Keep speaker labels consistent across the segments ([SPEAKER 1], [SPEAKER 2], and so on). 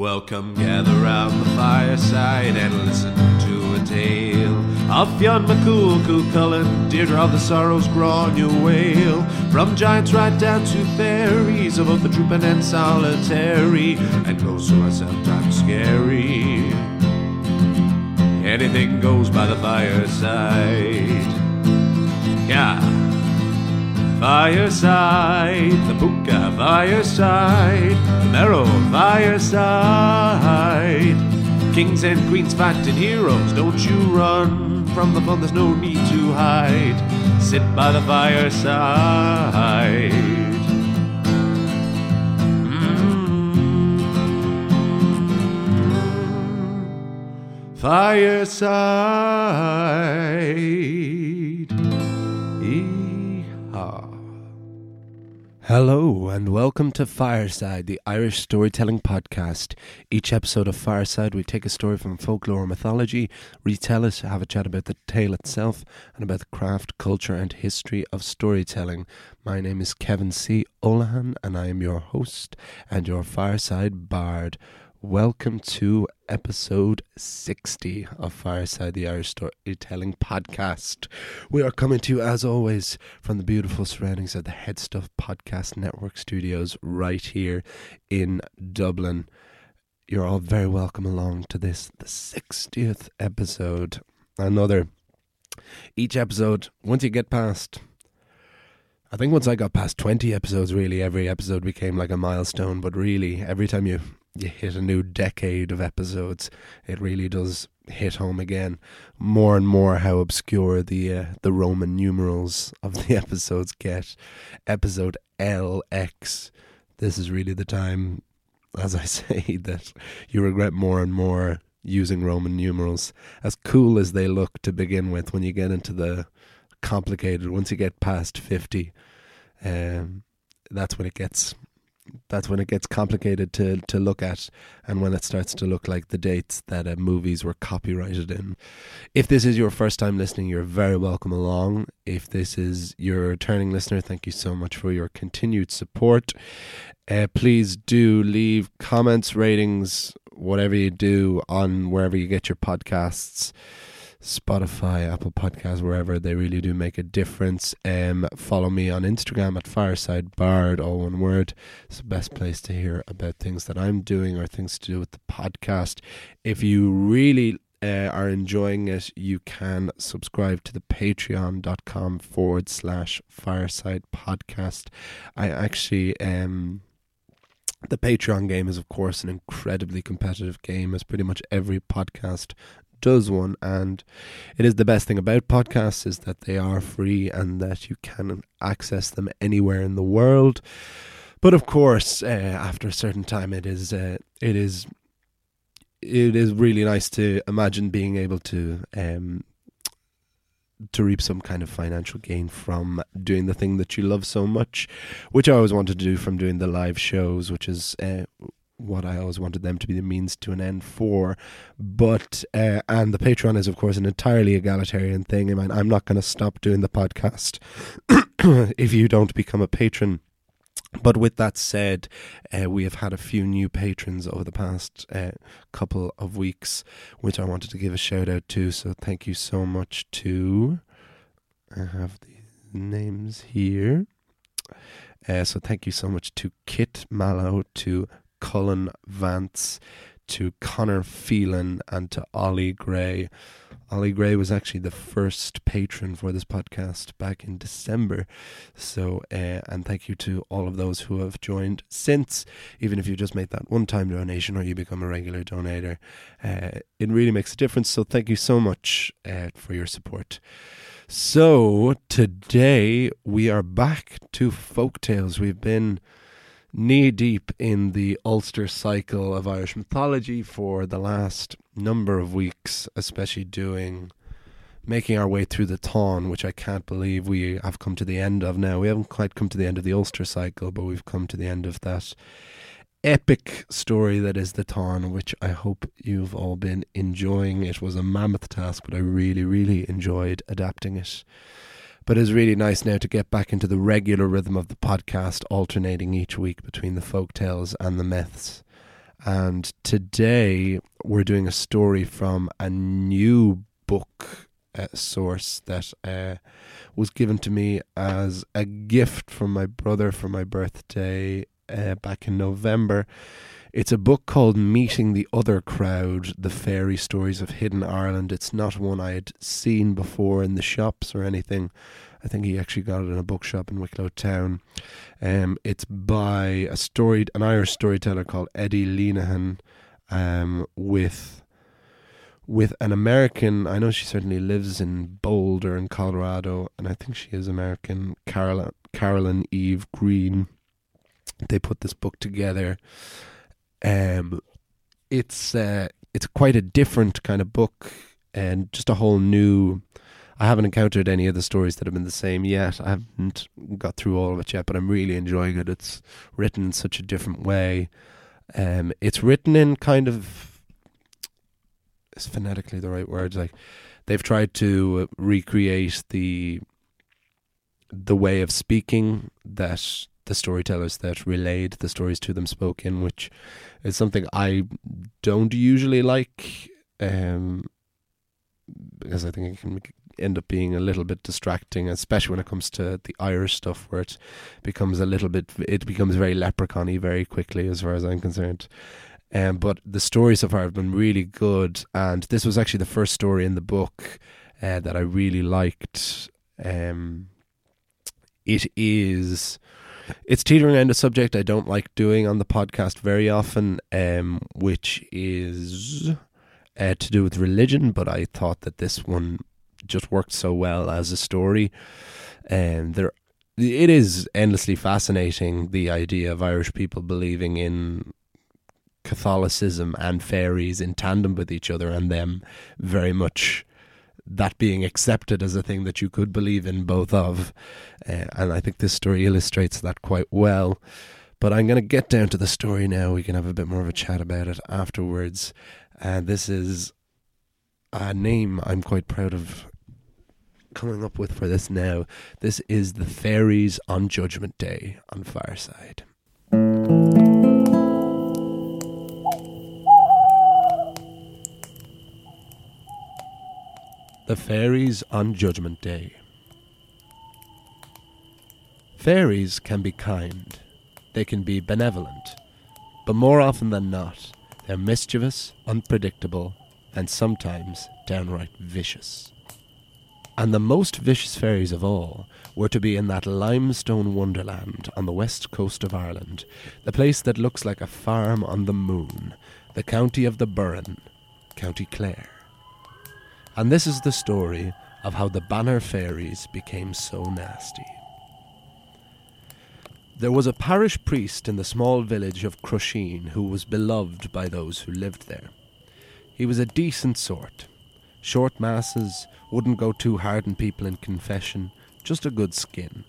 [SPEAKER 1] Welcome, gather round the fireside and listen to a tale of Fionn McCool, Cuchulainn, Deirdre of the Sorrows, Granuaile, wail. From giants right down to fairies, of both the trooping and solitary, and those who are sometimes scary. Anything goes by the fireside. Yeah. Fireside, the Puka fireside, the Merrow fireside. Kings and queens fighting heroes, don't you run from the fun, there's no need to hide. Sit by the fireside. Mm. Fireside. Yeehaw.
[SPEAKER 2] Hello, and welcome to Fireside, the Irish storytelling podcast. Each episode of Fireside, we take a story from folklore or mythology, retell it, have a chat about the tale itself, and about the craft, culture, and history of storytelling. My name is Kevin C. Olahan, and I am your host and your Fireside Bard. Welcome to episode 60 of Fireside, the Irish Storytelling Podcast. We are coming to you, as always, from the beautiful surroundings of the Head Stuff Podcast Network studios right here in Dublin. You're all very welcome along to this, the 60th episode. Another, each episode, once you get past I think once I got past 20 episodes, really, every episode became like a milestone. But really, every time you, you hit a new decade of episodes, it really does hit home again. More and more how obscure the uh, the Roman numerals of the episodes get. Episode LX. This is really the time, as I say, that you regret more and more using Roman numerals. As cool as they look to begin with, when you get into the complicated once you get past 50 um, that's when it gets that's when it gets complicated to to look at and when it starts to look like the dates that uh, movies were copyrighted in. If this is your first time listening you're very welcome along. If this is your returning listener thank you so much for your continued support. Uh, please do leave comments ratings whatever you do on wherever you get your podcasts Spotify, Apple Podcasts, wherever they really do make a difference. Um, follow me on Instagram at Fireside Bard, all one word. It's the best place to hear about things that I'm doing or things to do with the podcast. If you really uh, are enjoying it, you can subscribe to the patreon.com forward slash fireside podcast. I actually um the Patreon game is, of course, an incredibly competitive game, as pretty much every podcast does one and it is the best thing about podcasts is that they are free and that you can access them anywhere in the world. But of course uh, after a certain time it is uh, it is it is really nice to imagine being able to um, to reap some kind of financial gain from doing the thing that you love so much, which I always wanted to do from doing the live shows, which is uh, what I always wanted them to be the means to an end for. But uh, and the Patreon is of course an entirely egalitarian thing. I mean, I'm not going to stop doing the podcast if you don't become a patron. But with that said, uh, we have had a few new patrons over the past uh, couple of weeks, which I wanted to give a shout out to. So thank you so much to. I have the names here. Uh, so thank you so much to Kit Mallow, to Cullen Vance, to Connor Phelan, and to Ollie Gray. Ollie Gray was actually the first patron for this podcast back in December. So, uh, and thank you to all of those who have joined since, even if you just made that one time donation or you become a regular donator. Uh, it really makes a difference. So, thank you so much uh, for your support. So, today we are back to folk tales. We've been knee deep in the Ulster cycle of Irish mythology for the last number of weeks, especially doing making our way through the Táin, which I can't believe we have come to the end of now. We haven't quite come to the end of the Ulster cycle, but we've come to the end of that epic story that is the Táin, which I hope you've all been enjoying. It was a mammoth task, but I really, really enjoyed adapting it. But it's really nice now to get back into the regular rhythm of the podcast, alternating each week between the folk tales and the myths. And today we're doing a story from a new book uh, source that uh, was given to me as a gift from my brother for my birthday uh, back in November. It's a book called Meeting the Other Crowd The Fairy Stories of Hidden Ireland. It's not one I had seen before in the shops or anything. I think he actually got it in a bookshop in Wicklow Town. Um, it's by a story, an Irish storyteller called Eddie Lenihan, um, with with an American. I know she certainly lives in Boulder in Colorado, and I think she is American. Carolyn Carolyn Eve Green. They put this book together. Um, it's uh, it's quite a different kind of book, and just a whole new I haven't encountered any of the stories that have been the same yet. I haven't got through all of it yet, but I'm really enjoying it. It's written in such a different way. Um, it's written in kind of is phonetically the right words. Like they've tried to recreate the the way of speaking that the storytellers that relayed the stories to them spoke in, which is something I don't usually like. Um, because I think it can end up being a little bit distracting, especially when it comes to the Irish stuff, where it becomes a little bit, it becomes very leprechaun very quickly, as far as I'm concerned. Um, but the stories so far have been really good, and this was actually the first story in the book uh, that I really liked. Um, it is it's teetering around a subject I don't like doing on the podcast very often, um, which is uh, to do with religion. But I thought that this one just worked so well as a story. And there, it is endlessly fascinating the idea of Irish people believing in Catholicism and fairies in tandem with each other, and them very much that being accepted as a thing that you could believe in both of. Uh, and I think this story illustrates that quite well. But I'm going to get down to the story now. We can have a bit more of a chat about it afterwards. And uh, this is a name I'm quite proud of coming up with for this now. This is The Fairies on Judgment Day on Fireside. The Fairies on Judgment Day. Fairies can be kind, they can be benevolent, but more often than not, they're mischievous, unpredictable, and sometimes downright vicious. And the most vicious fairies of all were to be in that limestone wonderland on the west coast of Ireland, the place that looks like a farm on the moon, the county of the Burren, County Clare. And this is the story of how the Banner Fairies became so nasty. There was a parish priest in the small village of Crusheen who was beloved by those who lived there. He was a decent sort, Short masses, wouldn't go too hard on people in confession, just a good skin.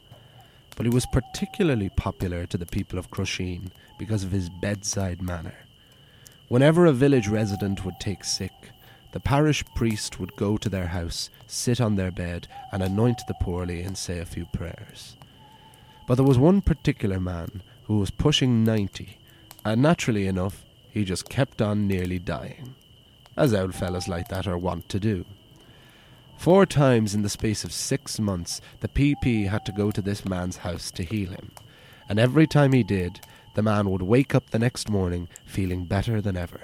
[SPEAKER 2] But he was particularly popular to the people of Crusheen because of his bedside manner. Whenever a village resident would take sick, the parish priest would go to their house, sit on their bed, and anoint the poorly and say a few prayers. But there was one particular man who was pushing ninety, and naturally enough, he just kept on nearly dying as old fellows like that are wont to do. Four times in the space of six months, the PP had to go to this man's house to heal him, and every time he did, the man would wake up the next morning feeling better than ever.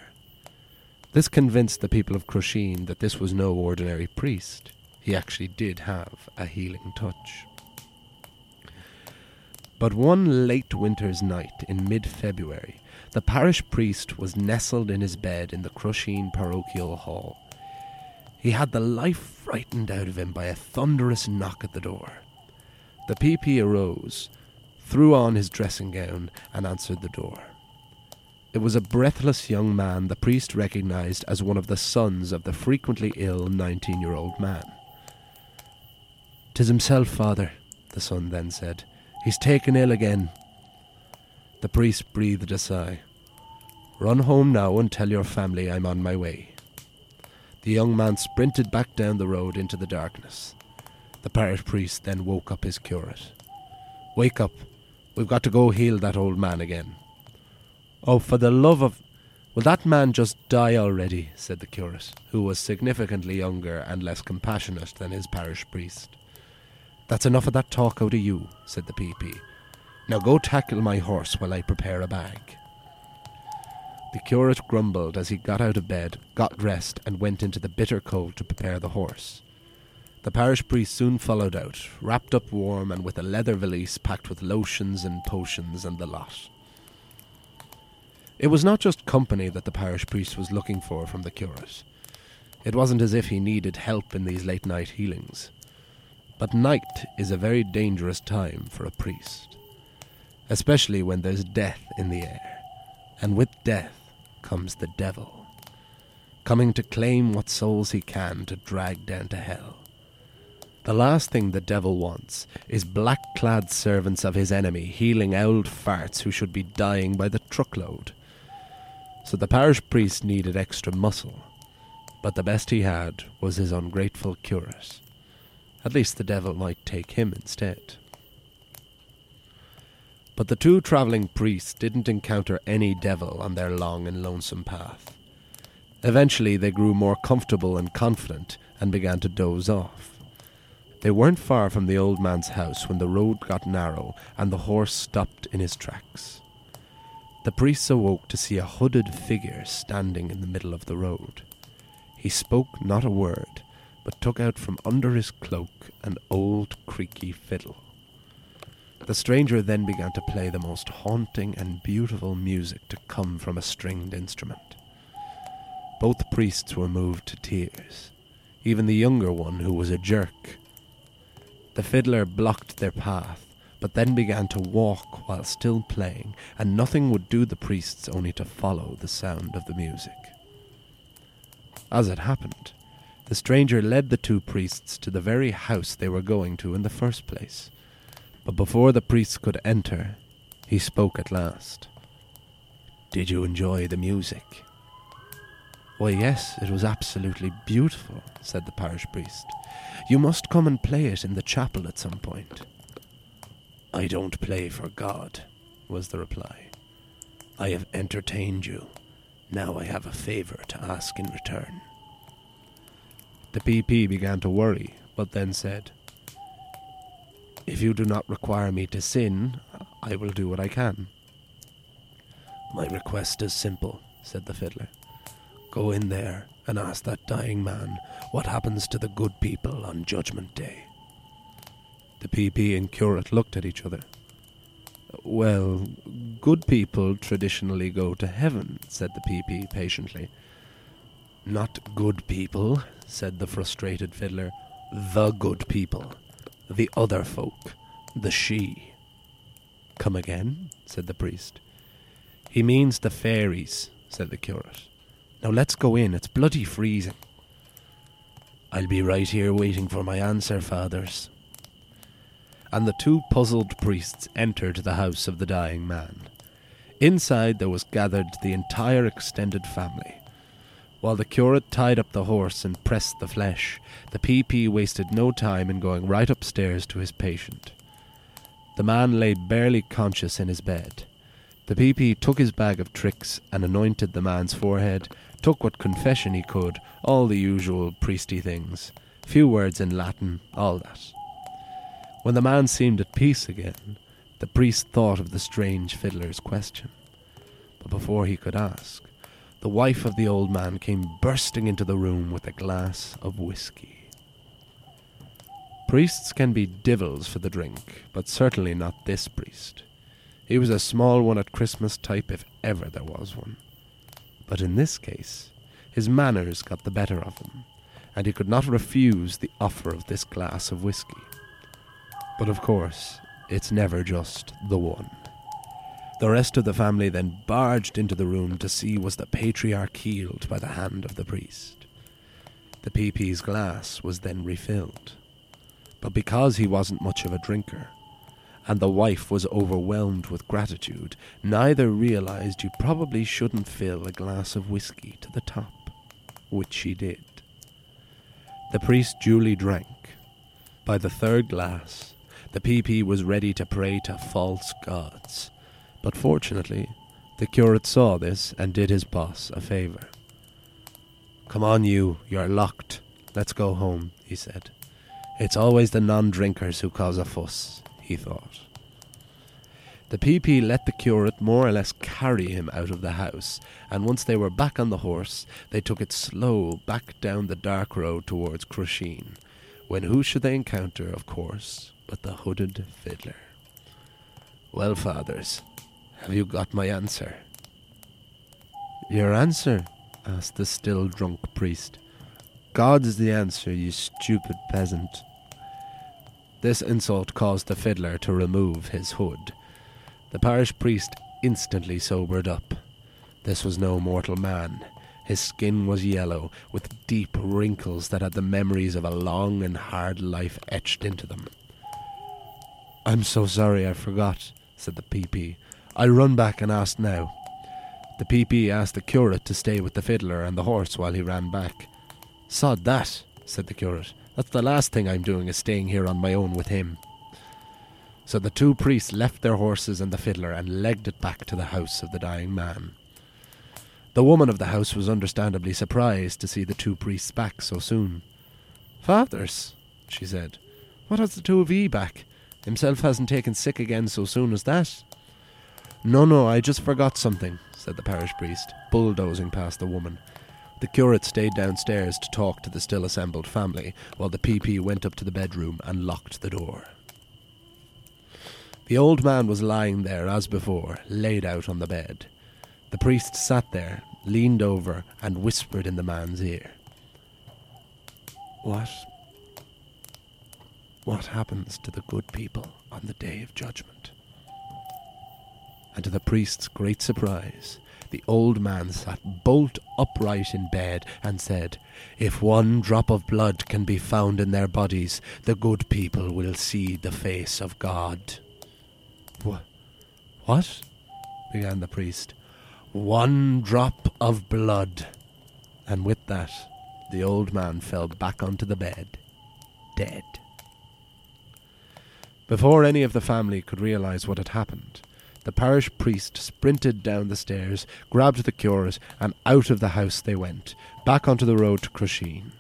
[SPEAKER 2] This convinced the people of Crusheen that this was no ordinary priest. He actually did have a healing touch. But one late winter's night in mid February, the parish priest was nestled in his bed in the Crusheen parochial hall. He had the life frightened out of him by a thunderous knock at the door. The PP arose, threw on his dressing gown, and answered the door. It was a breathless young man the priest recognized as one of the sons of the frequently ill nineteen year old man. "'Tis himself, father, the son then said. He's taken ill again. The priest breathed a sigh. Run home now and tell your family I'm on my way. The young man sprinted back down the road into the darkness. The parish priest then woke up his curate. Wake up. We've got to go heal that old man again. Oh, for the love of. Will that man just die already? said the curate, who was significantly younger and less compassionate than his parish priest. That's enough of that talk out of you, said the PP. Now go tackle my horse while I prepare a bag. The curate grumbled as he got out of bed, got dressed, and went into the bitter cold to prepare the horse. The parish priest soon followed out, wrapped up warm and with a leather valise packed with lotions and potions and the lot. It was not just company that the parish priest was looking for from the curate. It wasn't as if he needed help in these late night healings. But night is a very dangerous time for a priest, especially when there's death in the air. And with death comes the devil, coming to claim what souls he can to drag down to hell. The last thing the devil wants is black clad servants of his enemy healing old farts who should be dying by the truckload. So the parish priest needed extra muscle, but the best he had was his ungrateful curate. At least the devil might take him instead. But the two travelling priests didn't encounter any devil on their long and lonesome path. Eventually they grew more comfortable and confident and began to doze off. They weren't far from the old man's house when the road got narrow and the horse stopped in his tracks. The priests awoke to see a hooded figure standing in the middle of the road. He spoke not a word, but took out from under his cloak an old creaky fiddle. The stranger then began to play the most haunting and beautiful music to come from a stringed instrument. Both priests were moved to tears, even the younger one, who was a jerk, the fiddler blocked their path, but then began to walk while still playing, and nothing would do the priests only to follow the sound of the music. As it happened, the stranger led the two priests to the very house they were going to in the first place. But before the priests could enter, he spoke at last. Did you enjoy the music? Why, yes, it was absolutely beautiful, said the parish priest. You must come and play it in the chapel at some point. I don't play for God, was the reply. I have entertained you. Now I have a favour to ask in return. The PP began to worry, but then said, If you do not require me to sin, I will do what I can. My request is simple, said the fiddler. Go in there and ask that dying man what happens to the good people on Judgment Day. The PP and curate looked at each other. Well, good people traditionally go to heaven, said the PP patiently. Not good people, said the frustrated fiddler. The good people. The other folk. The Sídhe. Come again, said the priest. He means the fairies, said the curate. Now let's go in, it's bloody freezing. I'll be right here waiting for my answer, fathers. And the two puzzled priests entered the house of the dying man. Inside there was gathered the entire extended family. While the curate tied up the horse and pressed the flesh, the PP wasted no time in going right upstairs to his patient. The man lay barely conscious in his bed. The PP took his bag of tricks and anointed the man's forehead, took what confession he could, all the usual priesty things, few words in Latin, all that. When the man seemed at peace again, the priest thought of the strange fiddler's question. But before he could ask, the wife of the old man came bursting into the room with a glass of whisky. Priests can be divils for the drink, but certainly not this priest. He was a small one at Christmas type if ever there was one. But in this case, his manners got the better of him, and he could not refuse the offer of this glass of whisky. But of course, it's never just the one. The rest of the family then barged into the room to see was the patriarch healed by the hand of the priest. The PP's glass was then refilled. But because he wasn't much of a drinker, and the wife was overwhelmed with gratitude, neither realized you probably shouldn't fill a glass of whiskey to the top, which she did. The priest duly drank. By the third glass, the PP was ready to pray to false gods, but fortunately, The curate saw this and did his boss a favour. Come on, you, you're locked. Let's go home, he said. It's always the non drinkers who cause a fuss, he thought. The PP let the curate more or less carry him out of the house, and once they were back on the horse, they took it slow back down the dark road towards Crusheen, when who should they encounter, of course, but the hooded fiddler. Well, fathers, have you got my answer? Your answer? asked the still drunk priest. God's the answer, you stupid peasant. This insult caused the fiddler to remove his hood. The parish priest instantly sobered up. This was no mortal man. His skin was yellow, with deep wrinkles that had the memories of a long and hard life etched into them. I'm so sorry I forgot, said the PP. I'll run back and ask now. The PP asked the curate to stay with the fiddler and the horse while he ran back. Sod that, said the curate. That's the last thing I'm doing is staying here on my own with him. So the two priests left their horses and the fiddler and legged it back to the house of the dying man. The woman of the house was understandably surprised to see the two priests back so soon. Fathers, she said, what has the two of ye back? Himself hasn't taken sick again so soon as that. No, no, I just forgot something, said the parish priest, bulldozing past the woman. The curate stayed downstairs to talk to the still assembled family, while the PP went up to the bedroom and locked the door. The old man was lying there as before, laid out on the bed. The priest sat there, leaned over, and whispered in the man's ear. What what happens to the good people on the day of judgment? And to the priest's great surprise, the old man sat bolt upright in bed and said, If one drop of blood can be found in their bodies, the good people will see the face of God. What? What? began the priest. One drop of blood. And with that, the old man fell back onto the bed, dead. Before any of the family could realize what had happened, the parish priest sprinted down the stairs, grabbed the curate, and out of the house they went, back onto the road to Crusheen.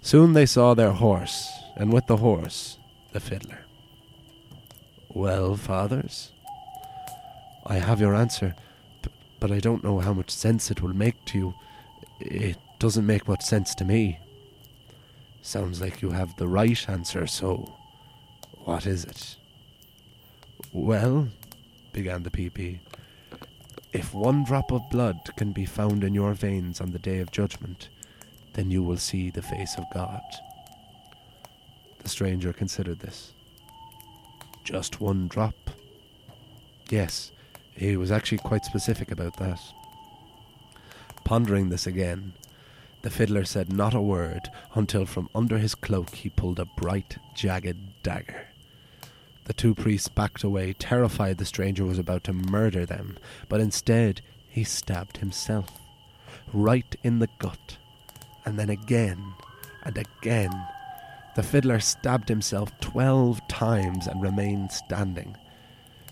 [SPEAKER 2] Soon they saw their horse, and with the horse, the fiddler. Well, fathers, I have your answer, but I don't know how much sense it will make to you. It doesn't make much sense to me. Sounds like you have the right answer, so what is it? Well, began the PP, if one drop of blood can be found in your veins on the day of judgment, then you will see the face of God. The stranger considered this. Just one drop? Yes, he was actually quite specific about that. Pondering this again, the fiddler said not a word until from under his cloak he pulled a bright, jagged dagger. The two priests backed away, terrified the stranger was about to murder them, but instead he stabbed himself, right in the gut, and then again and again. The fiddler stabbed himself twelve times and remained standing.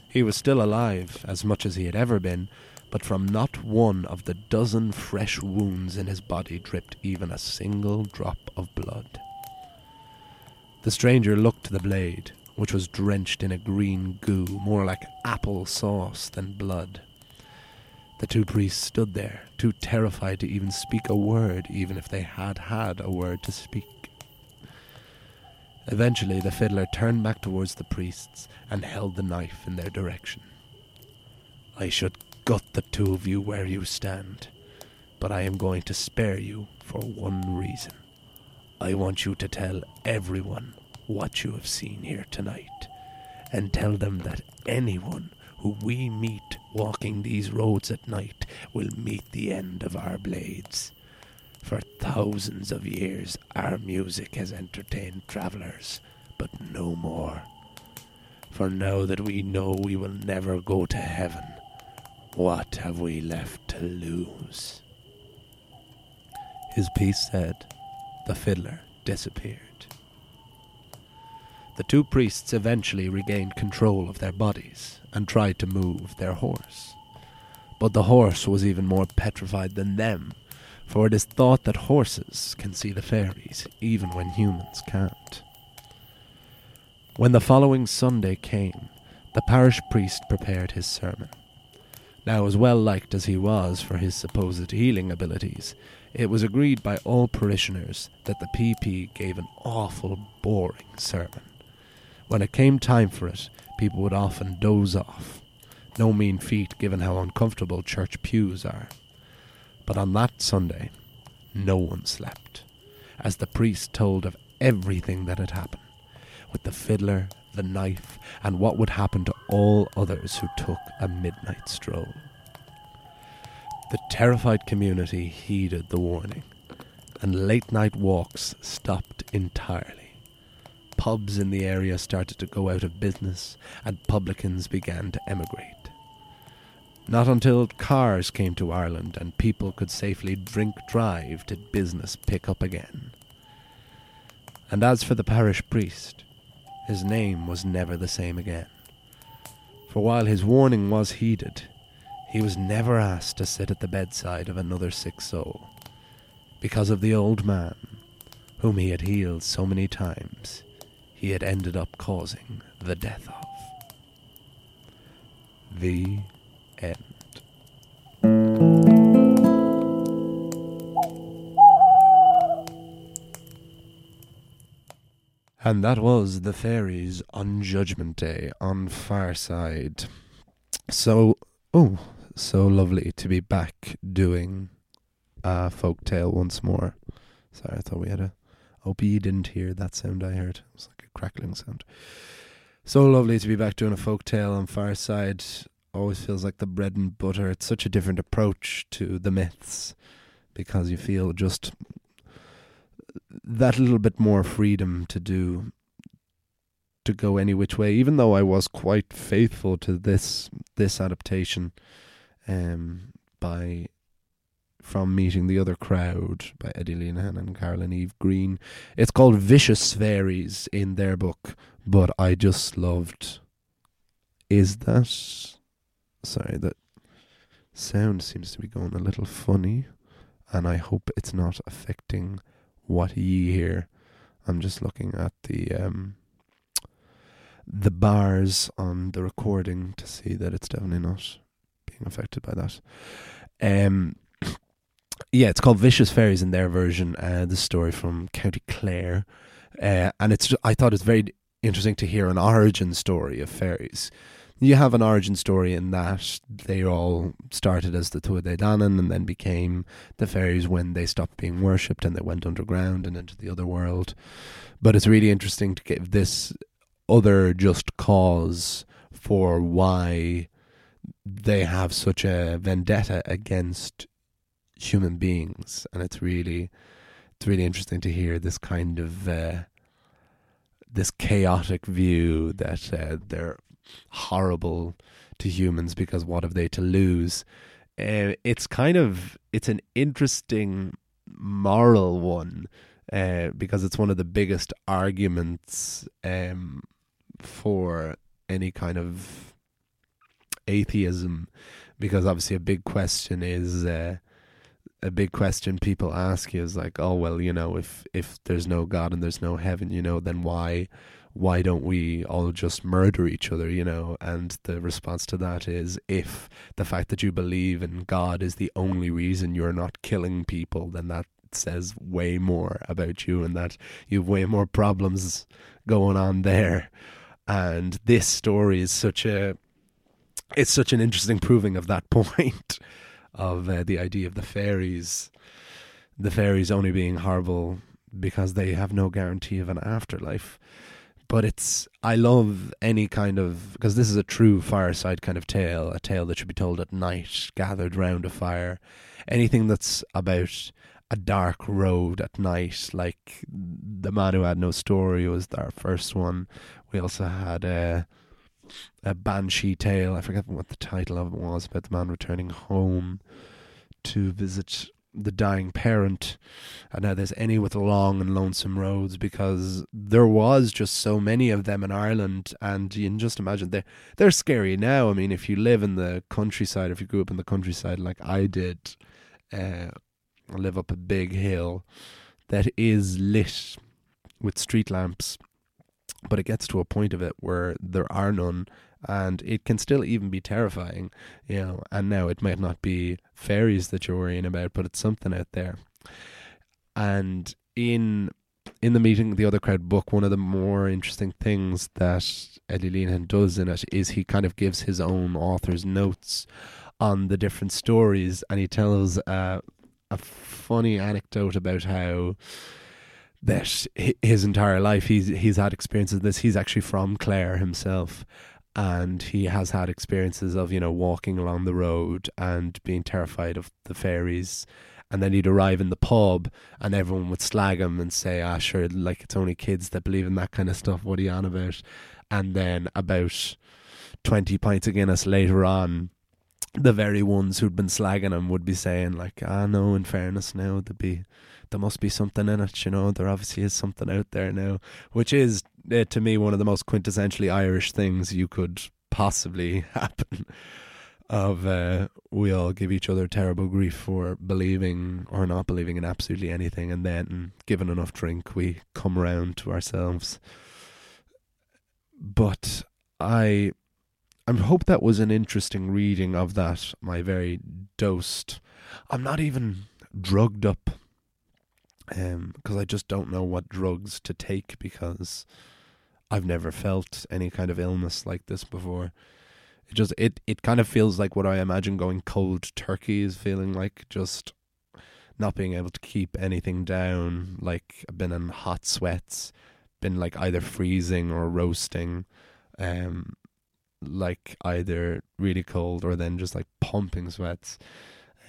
[SPEAKER 2] He was still alive, as much as he had ever been, but from not one of the dozen fresh wounds in his body dripped even a single drop of blood. The stranger looked to the blade, which was drenched in a green goo, more like apple sauce than blood. The two priests stood there, too terrified to even speak a word, even if they had had a word to speak. Eventually, the fiddler turned back towards the priests and held the knife in their direction. I should gut the two of you where you stand, but I am going to spare you for one reason. I want you to tell everyone what you have seen here tonight, and tell them that anyone who we meet walking these roads at night will meet the end of our blades. For thousands of years, our music has entertained travellers, but no more. For now that we know we will never go to heaven, what have we left to lose? His piece said, the fiddler disappeared. The two priests eventually regained control of their bodies and tried to move their horse. But the horse was even more petrified than them, for it is thought that horses can see the fairies even when humans can't. When the following Sunday came, the parish priest prepared his sermon. Now, as well liked as he was for his supposed healing abilities, it was agreed by all parishioners that the PP gave an awful boring sermon. When it came time for it, people would often doze off. No mean feat given how uncomfortable church pews are. But on that Sunday, no one slept, as the priest told of everything that had happened, with the fiddler, the knife, and what would happen to all others who took a midnight stroll. The terrified community heeded the warning, and late night walks stopped entirely. Pubs in the area started to go out of business, and publicans began to emigrate. Not until cars came to Ireland and people could safely drink drive did business pick up again. And as for the parish priest, his name was never the same again. For while his warning was heeded, he was never asked to sit at the bedside of another sick soul, because of the old man, whom he had healed so many times, he had ended up causing the death of. The end. And that was the fairies on Judgment Day on Fireside. So, oh, so lovely to be back doing uh, a folk tale once more. Sorry, I thought we had a. Hope you didn't hear that sound I heard. It was like a crackling sound. So lovely to be back doing a folk tale on Fireside. Always feels like the bread and butter. It's such a different approach to the myths because you feel just that little bit more freedom to do to go any which way even though I was quite faithful to this this adaptation um by from meeting the other crowd by Eddie Lenihan and Carolyn Eve Green. It's called Vicious Fairies in their book, but I just loved is that sorry that sound seems to be going a little funny and I hope it's not affecting what ye hear. I'm just looking at the um, the bars on the recording to see that it's definitely not being affected by that. Um, yeah, it's called Vicious Fairies in their version. Uh, the story from County Clare, uh, and it's I thought it's very interesting to hear an origin story of fairies you have an origin story in that they all started as the Tuatha Dé Danann and then became the fairies when they stopped being worshipped and they went underground and into the other world. But it's really interesting to give this other just cause for why they have such a vendetta against human beings, and it's really it's really interesting to hear this kind of uh, this chaotic view that uh, they're horrible to humans because what have they to lose? Uh, it's kind of it's an interesting moral one uh, because it's one of the biggest arguments um, for any kind of atheism because obviously a big question is uh, a big question people ask is like oh well you know if if there's no god and there's no heaven you know then why why don't we all just murder each other, you know? And the response to that is if the fact that you believe in God is the only reason you're not killing people, then that says way more about you and that you have way more problems going on there. And this story is such a it's such an interesting proving of that point of uh, the idea of the fairies the fairies only being horrible because they have no guarantee of an afterlife but it's I love any kind of because this is a true fireside kind of tale, a tale that should be told at night, gathered round a fire. Anything that's about a dark road at night, like the man who had no story was our first one. We also had a a banshee tale. I forget what the title of it was about the man returning home to visit the dying parent, and now there's any with long and lonesome roads because there was just so many of them in Ireland, and you can just imagine they they're scary now. I mean, if you live in the countryside, if you grew up in the countryside like I did, uh, live up a big hill that is lit with street lamps, but it gets to a point of it where there are none and it can still even be terrifying, you know. And now it might not be fairies that you're worrying about, but it's something out there. And in in the meeting, the other crowd book, one of the more interesting things that Eddie Lenihan does in it is he kind of gives his own author's notes on the different stories, and he tells uh, a funny anecdote about how that his entire life he's he's had experiences of this. He's actually from Clare himself, and he has had experiences of you know walking along the road and being terrified of the fairies. And then he'd arrive in the pub and everyone would slag him and say ah sure like it's only kids that believe in that kind of stuff. What are you on about? And then about 20 pints of guinness later on the very ones who'd been slagging him would be saying like ah no in fairness now there'd be there must be something in it you know there obviously is something out there now which is uh, to me one of the most quintessentially Irish things you could possibly happen. Of uh, we all give each other terrible grief for believing or not believing in absolutely anything, and then given enough drink, we come round to ourselves. But I, I hope that was an interesting reading of that. My very dosed. I'm not even drugged up because um, I just don't know what drugs to take because I've never felt any kind of illness like this before. It just it it kind of feels like what I imagine going cold turkey is feeling like just not being able to keep anything down, like I've been in hot sweats, been like either freezing or roasting, um like either really cold or then just like pumping sweats.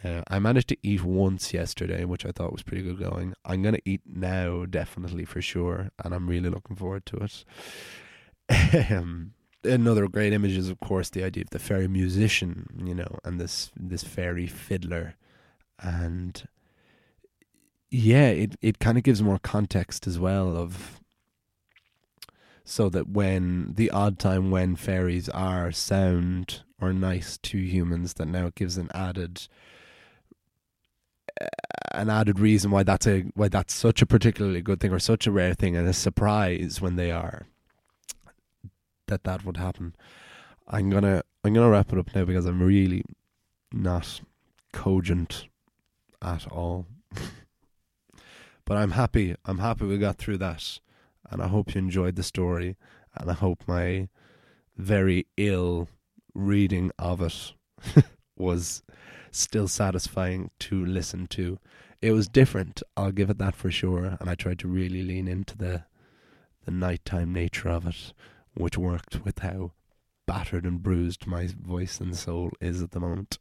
[SPEAKER 2] Uh, I managed to eat once yesterday, which I thought was pretty good going. I'm going to eat now, definitely for sure, and I'm really looking forward to it. Another great image is, of course, the idea of the fairy musician, you know, and this this fairy fiddler, and yeah, it it kind of gives more context as well of so that when the odd time when fairies are sound or nice to humans, that now it gives an added an added reason why that's a why that's such a particularly good thing or such a rare thing and a surprise when they are that that would happen. I'm gonna I'm gonna wrap it up now because I'm really not cogent at all. but I'm happy. I'm happy we got through that, and I hope you enjoyed the story, and I hope my very ill reading of it was still satisfying to listen to. It was different, I'll give it that for sure, and I tried to really lean into the the nighttime nature of it, which worked with how battered and bruised my voice and soul is at the moment.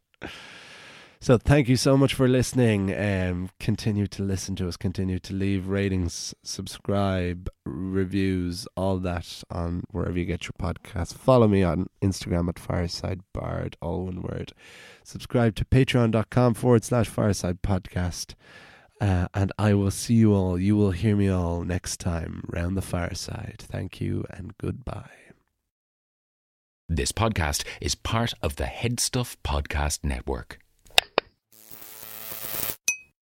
[SPEAKER 2] So thank you so much for listening. Um, continue to listen to us. Continue to leave ratings, subscribe, reviews, all that on wherever you get your podcast. Follow me on Instagram at Fireside Bard, all one word. Subscribe to patreon.com forward slash Fireside Podcast. Uh, and I will see you all. You will hear me all next time round the fireside. Thank you and goodbye.
[SPEAKER 3] This podcast is part of the Headstuff Podcast Network.